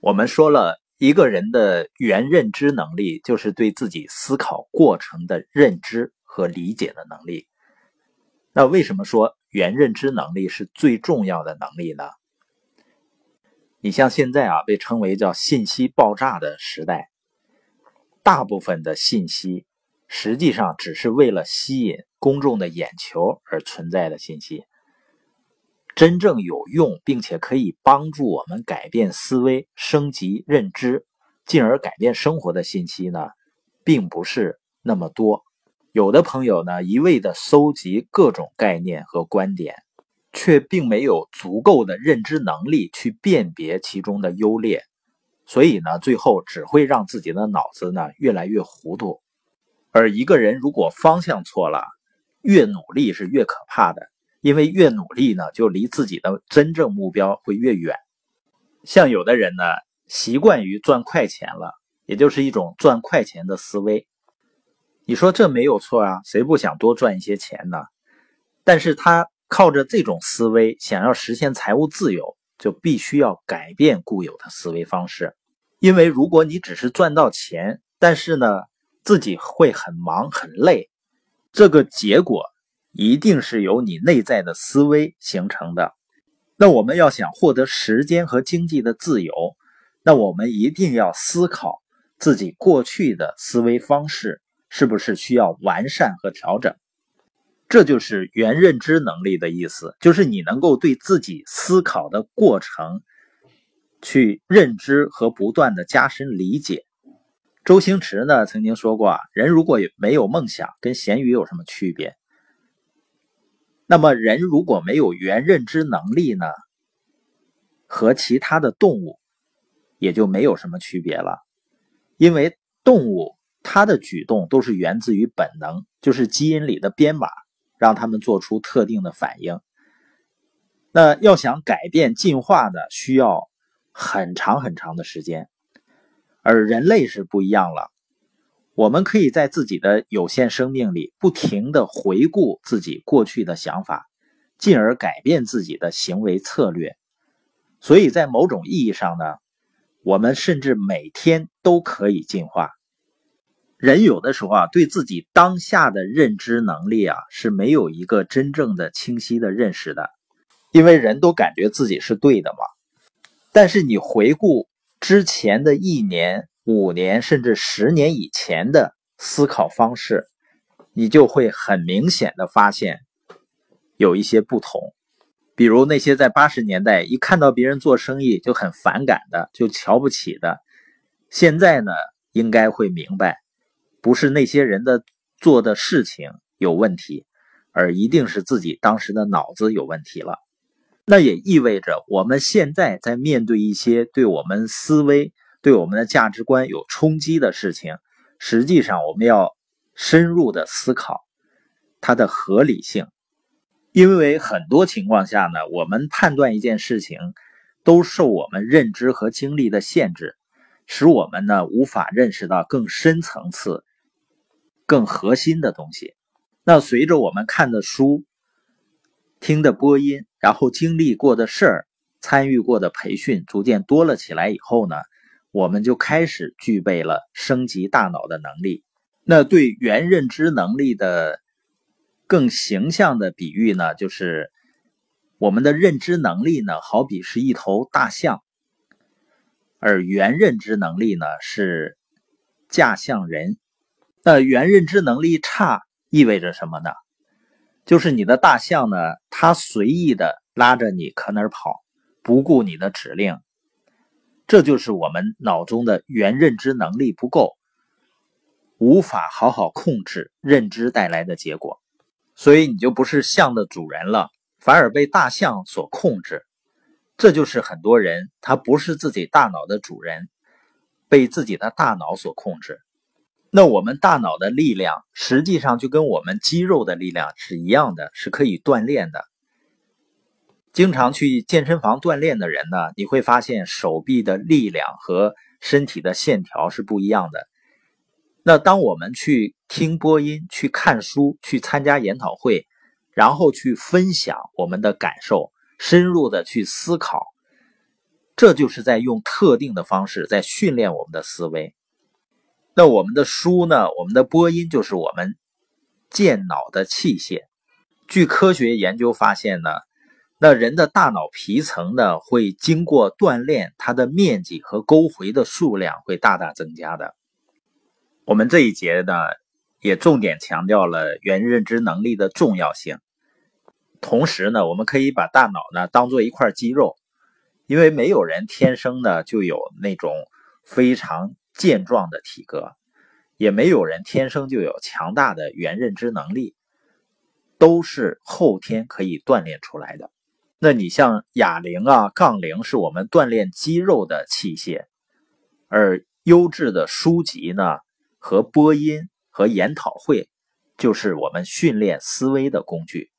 我们说了一个人的原认知能力，就是对自己思考过程的认知和理解的能力。那为什么说原认知能力是最重要的能力呢？你像现在啊，被称为叫信息爆炸的时代，大部分的信息实际上只是为了吸引公众的眼球而存在的信息。真正有用并且可以帮助我们改变思维、升级认知，进而改变生活的信息呢，并不是那么多。有的朋友呢，一味的搜集各种概念和观点，却并没有足够的认知能力去辨别其中的优劣，所以呢，最后只会让自己的脑子呢越来越糊涂。而一个人如果方向错了，越努力是越可怕的。因为越努力呢，就离自己的真正目标会越远。像有的人呢，习惯于赚快钱了，也就是一种赚快钱的思维。你说这没有错啊，谁不想多赚一些钱呢？但是他靠着这种思维想要实现财务自由，就必须要改变固有的思维方式。因为如果你只是赚到钱，但是呢，自己会很忙很累，这个结果。一定是由你内在的思维形成的。那我们要想获得时间和经济的自由，那我们一定要思考自己过去的思维方式是不是需要完善和调整。这就是原认知能力的意思，就是你能够对自己思考的过程去认知和不断的加深理解。周星驰呢曾经说过啊，人如果没有梦想，跟咸鱼有什么区别？那么，人如果没有原认知能力呢，和其他的动物也就没有什么区别了。因为动物它的举动都是源自于本能，就是基因里的编码让他们做出特定的反应。那要想改变进化呢，需要很长很长的时间，而人类是不一样了。我们可以在自己的有限生命里不停的回顾自己过去的想法，进而改变自己的行为策略。所以在某种意义上呢，我们甚至每天都可以进化。人有的时候啊，对自己当下的认知能力啊是没有一个真正的清晰的认识的，因为人都感觉自己是对的嘛。但是你回顾之前的一年。五年甚至十年以前的思考方式，你就会很明显的发现有一些不同。比如那些在八十年代一看到别人做生意就很反感的、就瞧不起的，现在呢应该会明白，不是那些人的做的事情有问题，而一定是自己当时的脑子有问题了。那也意味着我们现在在面对一些对我们思维。对我们的价值观有冲击的事情，实际上我们要深入的思考它的合理性，因为很多情况下呢，我们判断一件事情都受我们认知和经历的限制，使我们呢无法认识到更深层次、更核心的东西。那随着我们看的书、听的播音，然后经历过的事儿、参与过的培训逐渐多了起来以后呢？我们就开始具备了升级大脑的能力。那对原认知能力的更形象的比喻呢，就是我们的认知能力呢，好比是一头大象，而原认知能力呢是驾象人。那原认知能力差意味着什么呢？就是你的大象呢，它随意的拉着你可哪儿跑，不顾你的指令。这就是我们脑中的原认知能力不够，无法好好控制认知带来的结果，所以你就不是象的主人了，反而被大象所控制。这就是很多人他不是自己大脑的主人，被自己的大脑所控制。那我们大脑的力量实际上就跟我们肌肉的力量是一样的，是可以锻炼的。经常去健身房锻炼的人呢，你会发现手臂的力量和身体的线条是不一样的。那当我们去听播音、去看书、去参加研讨会，然后去分享我们的感受，深入的去思考，这就是在用特定的方式在训练我们的思维。那我们的书呢？我们的播音就是我们健脑的器械。据科学研究发现呢，那人的大脑皮层呢会经过锻炼，它的面积和沟回的数量会大大增加的。我们这一节呢也重点强调了原认知能力的重要性。同时呢，我们可以把大脑呢当做一块肌肉，因为没有人天生呢就有那种非常。健壮的体格，也没有人天生就有强大的原认知能力，都是后天可以锻炼出来的。那你像哑铃啊、杠铃，是我们锻炼肌肉的器械，而优质的书籍呢，和播音和研讨会，就是我们训练思维的工具。